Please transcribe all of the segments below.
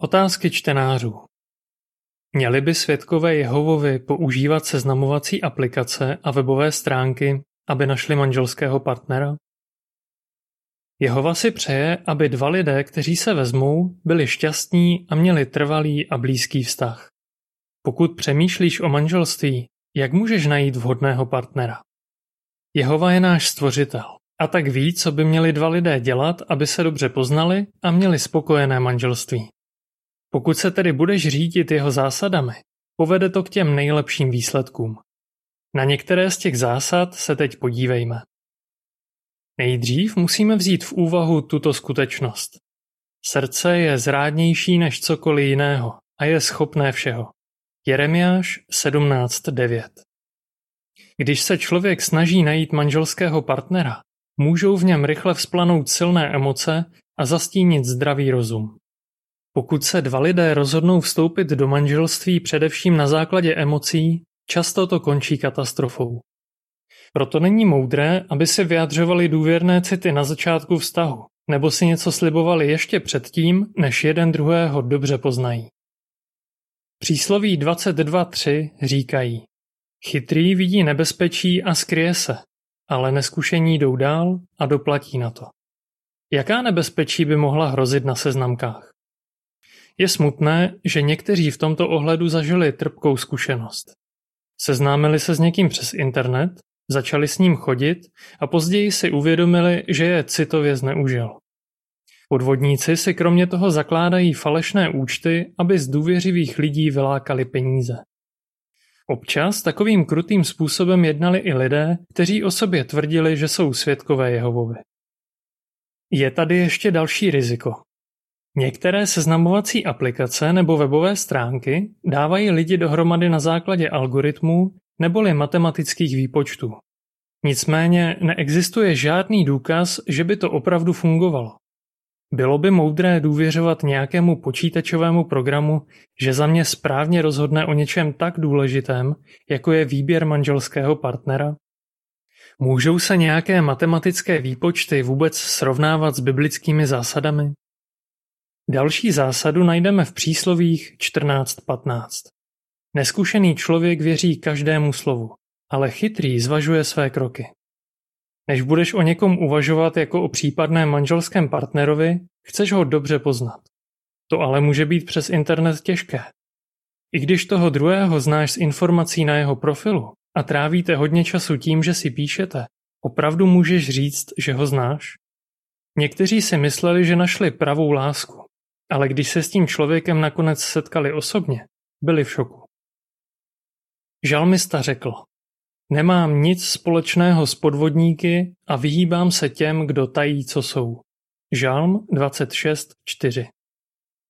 Otázky čtenářů Měli by svědkové Jehovovi používat seznamovací aplikace a webové stránky, aby našli manželského partnera? Jehova si přeje, aby dva lidé, kteří se vezmou, byli šťastní a měli trvalý a blízký vztah. Pokud přemýšlíš o manželství, jak můžeš najít vhodného partnera? Jehova je náš stvořitel a tak ví, co by měli dva lidé dělat, aby se dobře poznali a měli spokojené manželství. Pokud se tedy budeš řídit jeho zásadami, povede to k těm nejlepším výsledkům. Na některé z těch zásad se teď podívejme. Nejdřív musíme vzít v úvahu tuto skutečnost. Srdce je zrádnější než cokoliv jiného a je schopné všeho. Jeremiáš 17.9 Když se člověk snaží najít manželského partnera, můžou v něm rychle vzplanout silné emoce a zastínit zdravý rozum. Pokud se dva lidé rozhodnou vstoupit do manželství především na základě emocí, často to končí katastrofou. Proto není moudré, aby si vyjadřovali důvěrné city na začátku vztahu, nebo si něco slibovali ještě předtím, než jeden druhého dobře poznají. Přísloví 22.3 říkají Chytrý vidí nebezpečí a skryje se, ale neskušení jdou dál a doplatí na to. Jaká nebezpečí by mohla hrozit na seznamkách? Je smutné, že někteří v tomto ohledu zažili trpkou zkušenost. Seznámili se s někým přes internet, začali s ním chodit a později si uvědomili, že je citově zneužil. Podvodníci si kromě toho zakládají falešné účty, aby z důvěřivých lidí vylákali peníze. Občas takovým krutým způsobem jednali i lidé, kteří o sobě tvrdili, že jsou svědkové Jehovovi. Je tady ještě další riziko. Některé seznamovací aplikace nebo webové stránky dávají lidi dohromady na základě algoritmů neboli matematických výpočtů. Nicméně neexistuje žádný důkaz, že by to opravdu fungovalo. Bylo by moudré důvěřovat nějakému počítačovému programu, že za mě správně rozhodne o něčem tak důležitém, jako je výběr manželského partnera? Můžou se nějaké matematické výpočty vůbec srovnávat s biblickými zásadami? Další zásadu najdeme v příslovích 14.15. Neskušený člověk věří každému slovu, ale chytrý zvažuje své kroky. Než budeš o někom uvažovat jako o případném manželském partnerovi, chceš ho dobře poznat. To ale může být přes internet těžké. I když toho druhého znáš z informací na jeho profilu a trávíte hodně času tím, že si píšete, opravdu můžeš říct, že ho znáš? Někteří si mysleli, že našli pravou lásku, ale když se s tím člověkem nakonec setkali osobně, byli v šoku. Žalmista řekl, Nemám nic společného s podvodníky a vyhýbám se těm, kdo tají, co jsou. Žalm 26.4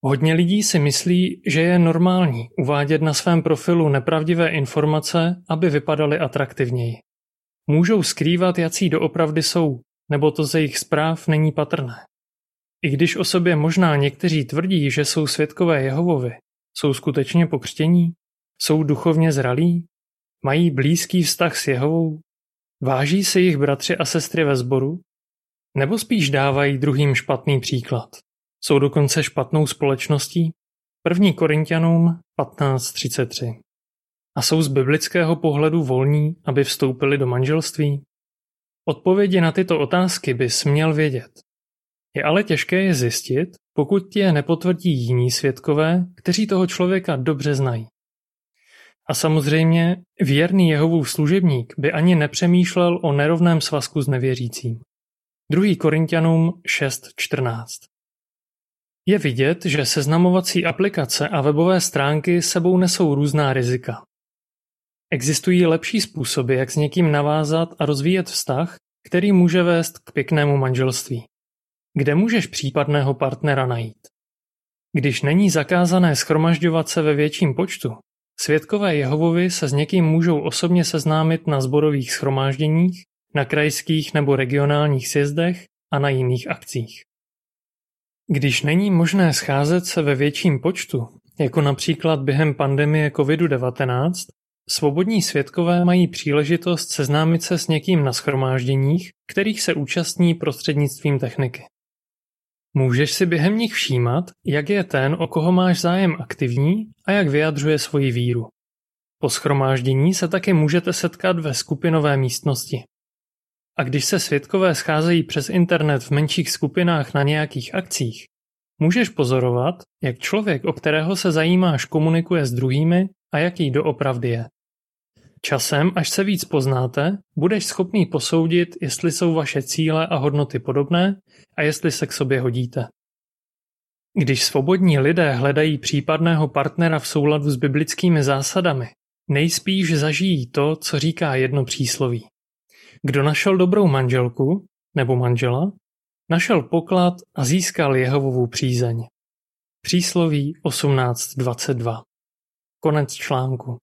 Hodně lidí si myslí, že je normální uvádět na svém profilu nepravdivé informace, aby vypadaly atraktivněji. Můžou skrývat, jací doopravdy jsou, nebo to ze jejich zpráv není patrné. I když o sobě možná někteří tvrdí, že jsou svědkové Jehovovi, jsou skutečně pokřtění? Jsou duchovně zralí? Mají blízký vztah s Jehovou? Váží se jich bratři a sestry ve sboru? Nebo spíš dávají druhým špatný příklad? Jsou dokonce špatnou společností? 1. Korintianům 15.33 A jsou z biblického pohledu volní, aby vstoupili do manželství? Odpovědi na tyto otázky bys měl vědět. Je ale těžké je zjistit, pokud tě nepotvrdí jiní svědkové, kteří toho člověka dobře znají. A samozřejmě věrný Jehovův služebník by ani nepřemýšlel o nerovném svazku s nevěřícím. 2. Korintianům 6.14 Je vidět, že seznamovací aplikace a webové stránky sebou nesou různá rizika. Existují lepší způsoby, jak s někým navázat a rozvíjet vztah, který může vést k pěknému manželství. Kde můžeš případného partnera najít? Když není zakázané schromažďovat se ve větším počtu, Svědkové Jehovovi se s někým můžou osobně seznámit na sborových schromážděních, na krajských nebo regionálních sjezdech a na jiných akcích. Když není možné scházet se ve větším počtu, jako například během pandemie COVID-19, svobodní svědkové mají příležitost seznámit se s někým na schromážděních, kterých se účastní prostřednictvím techniky. Můžeš si během nich všímat, jak je ten, o koho máš zájem aktivní a jak vyjadřuje svoji víru. Po schromáždění se také můžete setkat ve skupinové místnosti. A když se svědkové scházejí přes internet v menších skupinách na nějakých akcích, můžeš pozorovat, jak člověk, o kterého se zajímáš, komunikuje s druhými a jaký doopravdy je. Časem, až se víc poznáte, budeš schopný posoudit, jestli jsou vaše cíle a hodnoty podobné a jestli se k sobě hodíte. Když svobodní lidé hledají případného partnera v souladu s biblickými zásadami, nejspíš zažijí to, co říká jedno přísloví. Kdo našel dobrou manželku nebo manžela, našel poklad a získal Jehovovu přízeň. Přísloví 18.22 Konec článku